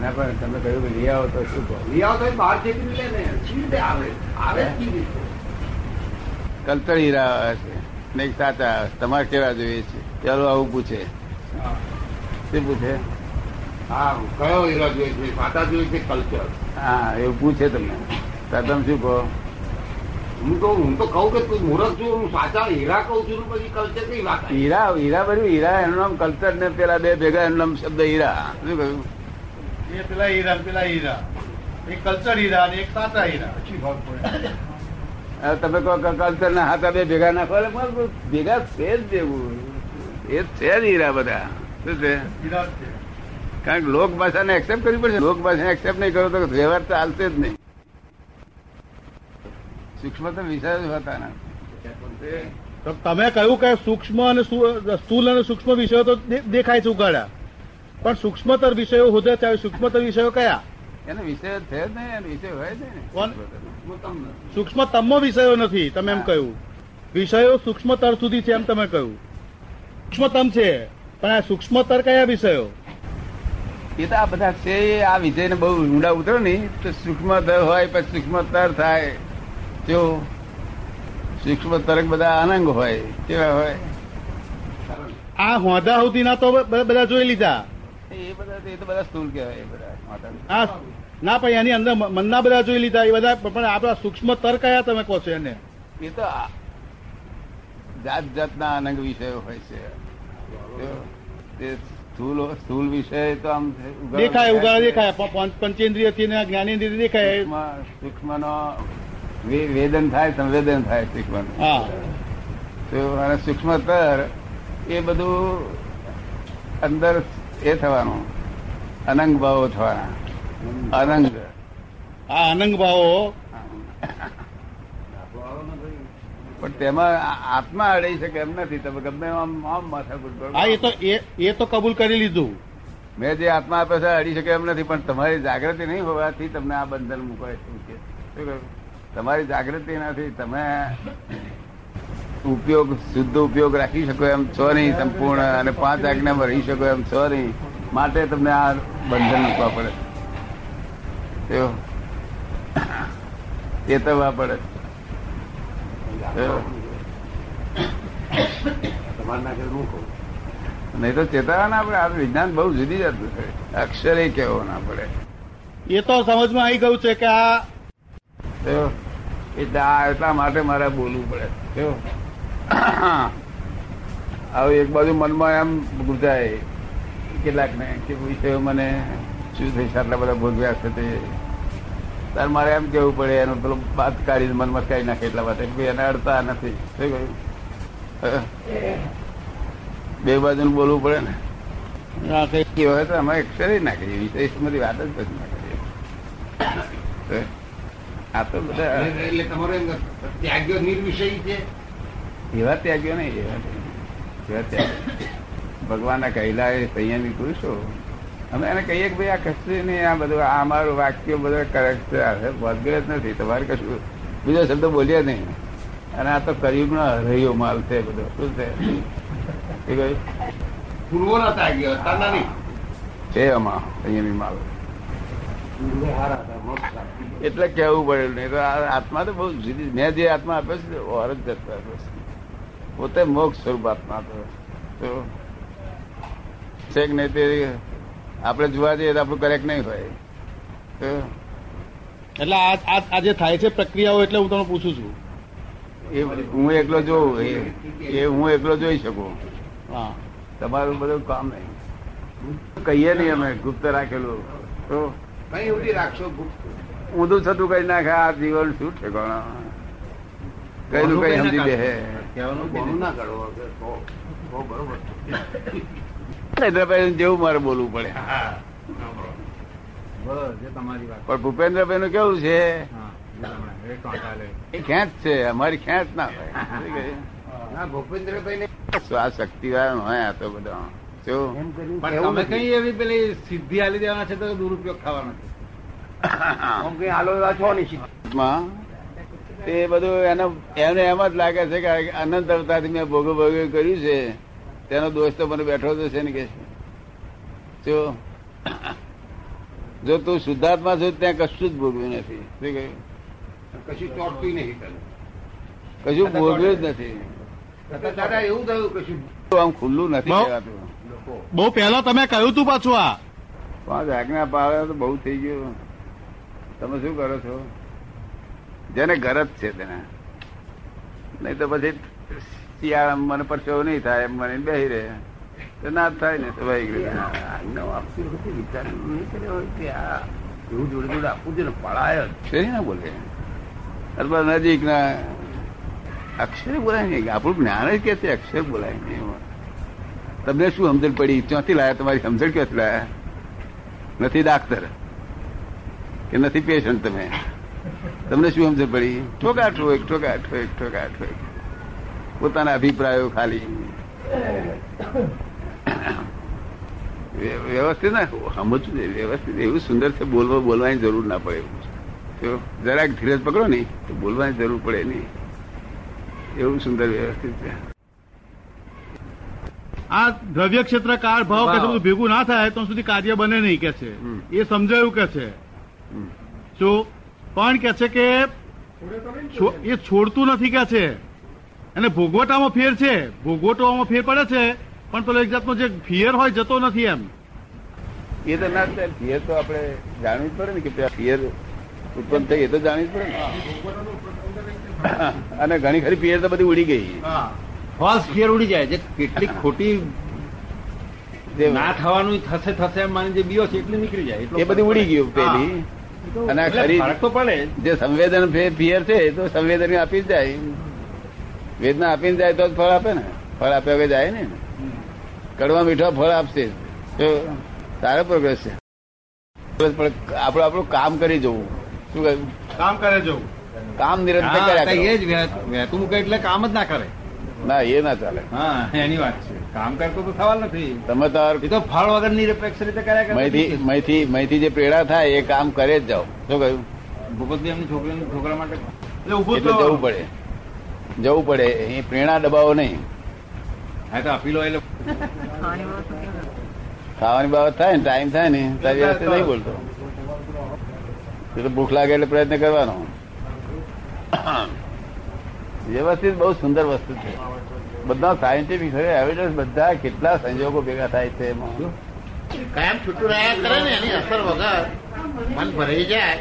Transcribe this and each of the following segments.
ના પણ તમે કહ્યું કે લઈ આવો તો શું કહો? રિયાવ તો બહાર જતી લે ને. આવે? આવે જ કલ્ચર હીરા આવે છે નહીં સાચા તમારે કેવા જોઈએ છે? ચાલો આવું પૂછે. શું પૂછે? હા કયો હીરા જોઈએ છે? પાટા જોઈએ છે કલ્ચર? હા એવું પૂછે તમને. તમે શું કહો? હું તો હું તો કહું કે તું મૂર્ખ છું હું સાચા હીરા કહું છું પછી કલ્ચર કઈ વાત હીરા હીરા ભર્યું હીરા એનું નામ કલ્ચર ને પેલા બે ભેગા એનું નામ શબ્દ હીરા. શું કહ્યું? એ પેલા હીરા પેલા હીરા. એક કલ્ચર હીરા અને એક સાચા હીરા. પછી ભાગ પડે. તમે કહો કલ્ચર ના હાથા બે ભેગા નાખો ભેગા છે જ જેવું એ છે જ હીરા બધા. શું છે? કારણ કે લોક ભાષાને એક્સેપ્ટ કરવી પડશે. લોક ભાષાને એક્સેપ્ટ નહીં કરો તો વ્યવહાર ચાલશે જ નહીં. સૂક્ષ્મ તો વિષય જ હતા તો તમે કહ્યું કે સૂક્ષ્મ અને સ્થૂલ અને સૂક્ષ્મ વિષયો તો દેખાય છે ઉગાડ્યા પણ સૂક્ષ્મતર વિષયો હોતે ત્યારે સૂક્ષ્મતર વિષયો કયા? એનો વિષય છે જ નહીં એનો વિષય હોય જ નહીં. સૂક્ષ્મતમો વિષયો નથી તમે એમ કહ્યું. વિષયો સૂક્ષ્મતર સુધી છે એમ તમે કહ્યું. સૂક્ષ્મતમ છે પણ આ સૂક્ષ્મતર કયા વિષયો? એ તો આ બધા છે આ વિષયને બહુ ઊંડા ઉતરો ને તો સૂક્ષ્મતર હોય પછી સૂક્ષ્મતર થાય. જો સૂક્ષ્મ તરક બધા અનંગ હોય કેવા હોય? આ હોદા સુધીના તો બ- બધા જોઈ લીધા. એ બધા એ તો બધા સ્થૂલ કહેવાય એ બધા ના પણ એની અંદર મનના બધા જોઈ લીધા એ બધા પણ આપણા સૂક્ષ્મતર કયા તમે કહો છો એને? એ તો જાત જાતના અનંગ વિષયો હોય છે. તે સ્થૂલ સ્થૂલ વિષય તો આમ દેખાય ઉગાડા દેખાય. પંચેન્દ્રિયથી જ્ઞાનેન્દ્રિય દેખાય. સૂક્ષ્મ નો વેદન થાય સંવેદન થાય સૂક્ષ્મ હા. તો અને સૂક્ષ્મતર એ બધું અંદર એ થવાનું. અનંગ ભાવો થવાના. અનંગ. આ અનંગ ભાવો. પણ તેમાં આત્મા અડી શકે એમ નથી તમે ગમે આમ આમ માથાકૂટ કરો હા એ તો એ- તો કબૂલ કરી લીધું. મેં જે આત્મા આપ્યો છે અડી શકે એમ નથી પણ તમારી જાગૃતિ નહીં હોવાથી તમને આ બંધન મૂકવાય શું કે તમારી જાગૃતિ નથી તમે ઉપયોગ શુદ્ધ ઉપયોગ રાખી શકો એમ છો નહીં સંપૂર્ણ અને પાંચ આજ્ઞામાં રહી શકો એમ છો નહીં. માટે તમને આ બંધન મૂકવા પડે. ચેતવવા પડે. નહીં તો ચેતવવા ના પડે આ વિજ્ઞાન બહુ જુદી જતું છે. અક્ષરે કેવો ના પડે. એ તો સમજમાં આવી ગયું છે કે આ એટલે આ એટલા માટે મારે બોલવું પડે. જો હવે એક બાજુ મનમાં એમ ગુજાય કેટલાક ને કે વિષયો મને શું થઈ આટલા બધા ભોગવ્યા છે તે. તાર મારે એમ કેવું પડે, એનો પેલો બાદ કાઢીને મનમાં કાઢી નાખે એટલા માટે એને અડતા નથી. શું કહ્યું? બે બાજુ બોલવું પડે ને. આ કઈ હોય તો અમે એક્સરે ના કરીએ વિષય બધી વાત જ પછી ના કરીએ. આ તો બધા એટલે તમારો એમ નિર્વિષય છે? એવા ત્યાગ્યો નહીં એવા ત્યાગ. ભગવાનના કહેલા એ સંયમી પુરુષો અમે એને કહીએ કે ભાઈ આ કશું નહીં આ બધું આ અમારું વાક્ય બધું કરેક્ટ છે. આ જ નથી. તમારે કશું બીજો શબ્દ બોલ્યા નહીં. અને આ તો કરિયુગનો હરૈયો માલ છે બધો. શું છે? એ કહ્યું? પૂર્વના ત્યાગ્યો અત્યારના નહીં. છે આમાં સંયમી માલ. એટલે કેવું પડેલું નહીં. તો આ આત્મા તો બહુ જુદી મેં જે આત્મા આપ્યો છે ઓર જ જતો આપ્યો છે પોતે મોક્ષ સ્વરૂપ આત્મા તો છે કે નહીં તે આપણે જોવા જઈએ તો આપણું કરેક્ટ નહીં હોય. એટલે આ જે થાય છે પ્રક્રિયાઓ એટલે હું તમને પૂછું છું. એ હું એકલો જોઉં એ- હું એકલો જોઈ શકું. હા. તમારું બધું કામ નહીં. કહીએ નહીં અમે ગુપ્ત રાખેલું. તો કઈ સુધી રાખશો ગુપ્ત? ઊંધું થતું કઈ નાખે આ જીવન શું ઠેકાણા? કઈનું કઈ સમજી દે જેવું મારે બોલવું પડે. પણ ભૂપેન્દ્રભાઈ નું કેવું છે? એ ટોટા લે. એ ખેંચ છે અમારી ખેંચ ના ભૂપેન્દ્રભાઈ આ શક્તિ આ હોય આ તો બધા? તમે કઈ એવી પેલી સિદ્ધિ આલી દેવાના છે તો દુરુપયોગ ખાવાનો છે. તે બધું એને એને એમ જ લાગે છે કે અનંત અવતારથી મેં ભોગો ભોગો કર્યું છે. તેનો દોષ તો મને બેઠો તો છે ને કે જો જો તું શુદ્ધાત્મા છું ત્યાં કશું જ ભોગવ્યું નથી. શું કહ્યું? કશું ચોટતું નહીં કશું ભોગવ્યું જ નથી. દાદા એવું થયું કશું? આમ ખુલ્લું નથી બહુ- કહેવાતું. બહુ પહેલા તમે કહ્યું તું પાછું આ. પાંચ આજ્ઞા પાવે તો બહુ થઈ ગયું. તમે શું કરો છો? જેને ગરજ છે તેને. નહીં તો પછી શિયાળામાં મને પરસેવો નહીં થાય એમ મને બેસી રહે. તો ના થાય ને સ્વાભાવિક રીતે વિચાર નહીં કર્યો હોય કે આ એવું જોડે જોડે આપવું છે ને પળાય જ. ના બોલે. અથવા નજીક ના અક્ષર બોલાય નહીં. આપણું જ્ઞાન જ કે છે અક્ષર બોલાય નહીં તમને શું સમજણ પડી? ક્યાંથી લાયા તમારી સમજણ? ક્યાંથી લાયા? નથી ડાક્ટર. કે નથી પેશન્ટ તમે? તમને શું સમજ પડી ઠોકા ઠોક ઠોકા ઠોક ઠોકા ઠોક. પોતાના અભિપ્રાયો ખાલી. વ્યવસ્થિત ના? સમજવું વ્યવસ્થિત એવું સુંદર છે બોલવા બોલવાની જરૂર ના પડે એવું. જરાક ધીરજ પકડો ને તો બોલવાની જરૂર પડે નહીં. એવું સુંદર વ્યવસ્થિત છે. આ દ્રવ્ય ક્ષેત્ર કાળ ભાવ કે બધું ભેગું ના થાય તો સુધી કાર્ય બને નહીં કે છે. એ સમજાયું કે છે. શું પણ કે છે કે એ છોડતું નથી કે છે. અને ભોગવટામાં ફેર છે. ભોગવટોમાં ફેર પડે છે. પણ પેલો એક જાતનો જે ફિયર હોય જતો નથી એમ. એ તો ના થાય. ફિયર તો આપણે જાણવું જ પડે ને કે ફિયર ઉત્પન્ન થઈ એ તો જાણવી જ પડે ને. અને ઘણી ખરી ફિયર તો બધી ઉડી ગઈ. ફોલ્સ ફિયર ઉડી જાય. જે કેટલી ખોટી જે ના થવાનું થશે થશે એમ માની જે બીઓ છે એટલી નીકળી જાય. એ બધી ઉડી ગયું પેલી. અને ખરી જે સંવેદન ફિયર છે તો સંવેદન આપી જ જાય. વેદના આપીને જાય તો જ ફળ આપે ને. ફળ આપ્યા વગર જાય ને. કડવા મીઠા ફળ આપશે. તો સારો પ્રોગ્રેસ છે. પણ આપણું આપણું કામ કરી જવું. શું કહ્યું? કામ કરે જવું. કામ નિરંતર કર્યા કઈ એ જ વહે- વહેતું મૂકે એટલે કામ જ ના કરે. ના એ ના ચાલે. હા એની વાત છે. કામ કરતો તો સવાલ નથી. તમે તો એ તો ફળ વગર નિરપેક્ષ રીતે કર્યા કરે મહીથી મહીથી મહીથી જે પ્રેરણા થાય એ કામ કરે જ જાઓ. શું કહ્યું? ભૂપતભાઈ એમની છોકરી છોકરા માટે એટલે ઉભું એટલે જવું પડે. જવું પડે. એ પ્રેરણા દબાવો નહીં. હા તો અપીલો એટલે ખાવાની બાબત થાય ને ટાઈમ થાય ને તારી વ્યવસ્થિત નહીં બોલતો. એ તો ભૂખ લાગે એટલે પ્રયત્ન કરવાનો. વ્યવસ્થિત બહુ સુંદર વસ્તુ છે. બધા સાયન્ટિફિક એવિડન્સ બધા કેટલા સંજોગો ભેગા થાય છે એમાં. કાયમ છૂટું રહ્યા કરે ને એની અસર વગર મન ભરાઈ જાય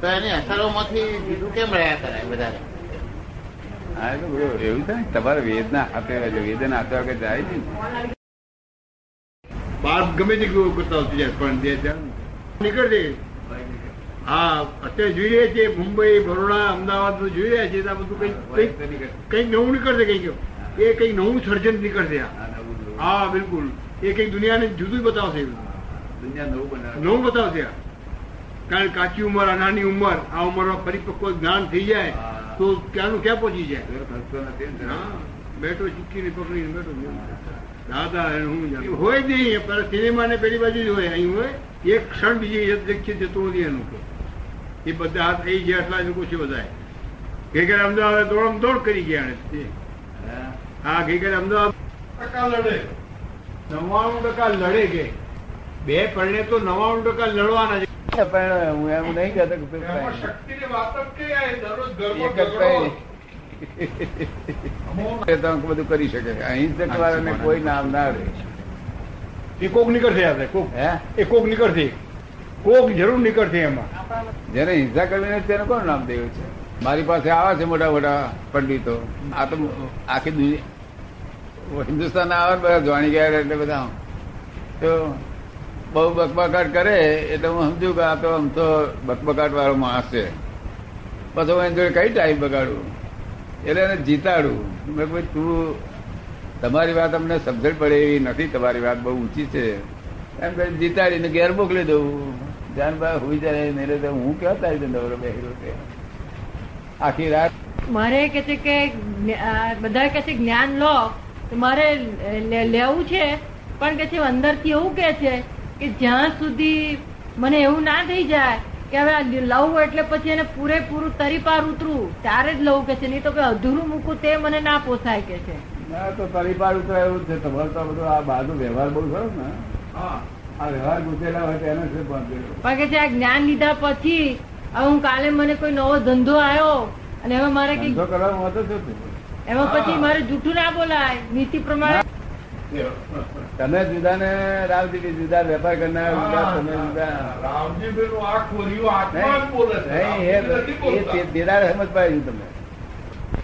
તો એની અસરોમાંથી જુદું કેમ રહ્યા કરે વધારે હા એ તો બધું એવું થાય ને તમારે વેદના હાથે વેદના હાથે વગર જાય ને. બાપ ગમે તે કરતા હોતી જાય પણ જે નીકળે હા અત્યારે જોઈ રહ્યા છીએ મુંબઈ બરોડા અમદાવાદ જોઈ રહ્યા છીએ આ બધું કઈ કંઈક નવું નીકળશે કંઈક એ કઈ નવું સર્જન નીકળશે હા બિલકુલ. એ કઈ દુનિયાને જુદું બતાવશે. દુનિયા નવું બનાવે. નવું બતાવશે કારણ કાચી ઉંમર નાની ઉંમર આ ઉંમરમાં પરિપક્વ જ્ઞાન થઈ જાય તો ક્યાંનું ક્યાં પહોંચી જાય? બેઠો ચીકીને પકડીને બેઠો દાદા હું. હોય જ નહીં પણ સિનેમા ને પેલી બાજુ જ હોય અહીં હોય. એક ક્ષણ બીજી જગ્યાએ જતો નથી એનું. એ બધા હાથ થઈ ગયા એટલા લોકો છે બધા ગઈકાલે અમદાવાદ દોડમ દોડ કરી ગયા. હા ગઈકાલે અમદાવાદ ટકા લડે. નવ્વાણું ટકા લડે કે? બે પરણે તો નવ્વાણું ટકા લડવાના છે. પણ હું એમ નહીં કહેતો કે શક્તિની વાત કઈ દરરોજ ગરબો બધું કરી શકે. અહિંસક વાળાને કોઈ નામ ના રહે એ કોક નીકળશે આપણે કોક. હે? એ કોક નીકળશે. કોક જરૂર નીકળશે એમાં. જેને હિંસા કરીને તેને કોણ નામ દેવું છે? મારી પાસે આવે છે મોટા મોટા પંડિતો. આ તો આખી દુનિયા હિન્દુસ્તાન આવે બધા જાણી ગયા એટલે બધા તો બહુ બકબકાટ કરે એટલે હું સમજુ કે આ તો આમ તો બકબકાટ વાળો માણસ છે. પછી હું એની જોડે કઈ ટાઈમ બગાડું? એટલે એને જીતાડું. મેં ભાઈ, તું તમારી વાત અમને સમજણ પડે એવી નથી. તમારી વાત બહુ ઊંચી છે. એમ કહે જીતાડીને ઘેર મોકલી દઉં. જાનભાઈ હોઈ જાય નહીં તો હું ક્યાં તારી દે નવરો બેહી આખી રાત મારે કે છે કે બધા કે છે જ્ઞાન લો. મારે લેવું છે. પણ કે છે અંદરથી એવું કે છે કે જ્યાં સુધી મને એવું ના થઈ જાય કે હવે લવું લઉં એટલે પછી એને પૂરેપૂરું તરી પાર ઉતરું ત્યારે જ લઉં કે છે. નહીં તો કે અધૂરું મૂકું તે મને ના પોસાય કે છે. ના તો તરી પાર ઉતરે એવું જ છે. તમારે તો બધું આ બાજુ વ્યવહાર બહુ ખરો ને. આ વ્યવહાર ગુજરેલા હોય તો એને શું પણ કે છે આ જ્ઞાન લીધા પછી હવે હું કાલે મને કોઈ નવો ધંધો આવ્યો અને હવે મારે કઈ ધંધો કરવાનો હતો શું? એમાં પછી મારે જૂઠું ના બોલાય નીતિ પ્રમાણે. તમે જુદા ને રાવજી જુદા વેપાર કરનાર જુદા તમે જુદા. રામજીભાઈ નું આ ખોરિયું આત્મા બોલે છે. નહીં, એ- એ બોલતા. તે- તેદાર સમજ પાડ્યું તમે.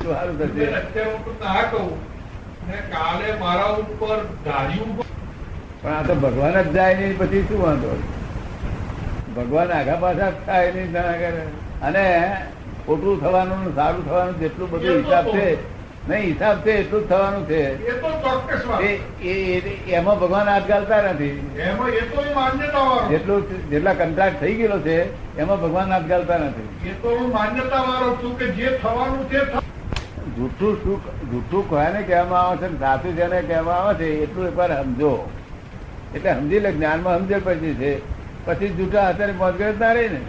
શું સારું થશે? અત્યારે હું તમને આ કહું ને કાલે મારા ઉપર ધાર્યું પણ આ તો ભગવાન જ જાય નહીં પછી શું વાંધો? ભગવાન આગા પાછા થાય નહીં અને ખોટું થવાનું સારું થવાનું જેટલું બધું હિસાબ છે નહીં હિસાબ છે એટલું જ થવાનું છે. એમાં ભગવાન હાથ ગાલતા નથી. જેટલું જેટલા કંટ્રાક્ટ થઈ ગયેલો છે એમાં ભગવાન હાથ ગાલતા નથી. એ તો હું માન્યતા વાળો છું કે જે થવાનું તે જૂઠું સુખ જૂઠું કોને કહેવામાં આવે છે સાચું જેને કહેવામાં આવે છે એટલું એકવાર સમજો. એટલે સમજી લે જ્ઞાનમાં સમજણ પછી છે. પછી જૂઠા હાથે મોજગર ના રહી ને.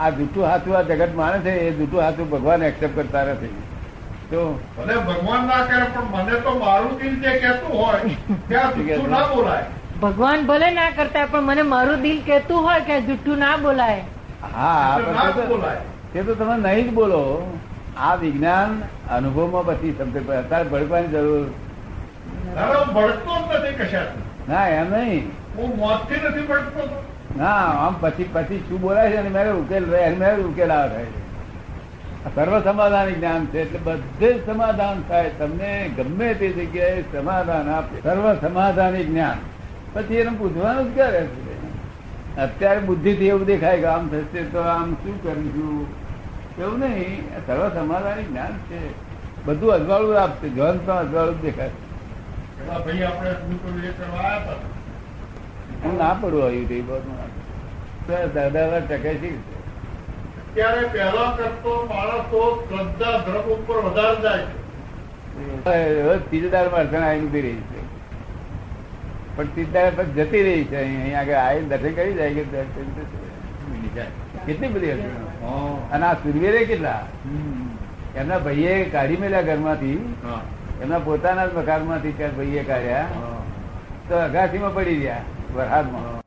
આ જૂઠું હાથું આ જગત માને છે એ જૂઠું હાથું ભગવાન એક્સેપ્ટ કરતા નથી. તો ભલે ભગવાન ના કરે પણ મને તો મારું દિલ જે કહેતું હોય ત્યાં જુઠ્ઠું ના બોલાય. ભગવાન ભલે ના કરતા પણ મને મારું દિલ કહેતું હોય કે જુઠ્ઠું ના બોલાય. હા તો તે તો- બોલાય. તે તો તમે નહીં જ બોલો. આ વિજ્ઞાન અનુભવમાં પછી સમજે અત્યારે ભડકવાની જરૂર. ભડકતો જ નથી કશા ના એમ નહીં. હું મોતથી નથી ભડકતો. ના આમ પછી પછી શું બોલાય છે? અને મેરે ઉકેલ રહે અને મેરે ઉકેલ આવે. થાય આ સર્વ સમાધાન જ્ઞાન છે એટલે બધે સમાધાન થાય. તમને ગમે તે જગ્યાએ સમાધાન આપે. સર્વ સમાધાન જ્ઞાન. પછી એને પૂછવાનું જ ક્યારે છે. અત્યારે બુદ્ધિથી એવું દેખાય કે આમ થશે તો આમ શું કરીશું? એવું નહીં. સર્વ સમાધાન જ્ઞાન છે. બધું અજવાળું આપશે. જ્વન તો અજવાળું જ દેખાય હું ના પડું આવ્યું તે બધું દાદા ટકે છે. ત્યારે પહેલા કરતો માણસ તો શ્રદ્ધા ધર્મ ઉપર વધારે જાય છે. રોજ અડચણ આવી ઊભી રહી છે. પણ જતી રહી છે આગળ આવી દર્શન કરી જાય કે દર્શન કેટલી બધી અડચણો. અને આ સુરવીરે કેટલા? એમના ભાઈએ કાઢી મેલ્યા ઘરમાંથી. એમના પોતાના જ મકાનમાંથી ત્યાં ભાઈએ કાઢ્યા. તો અગાસીમાં પડી ગયા વરસાદમાં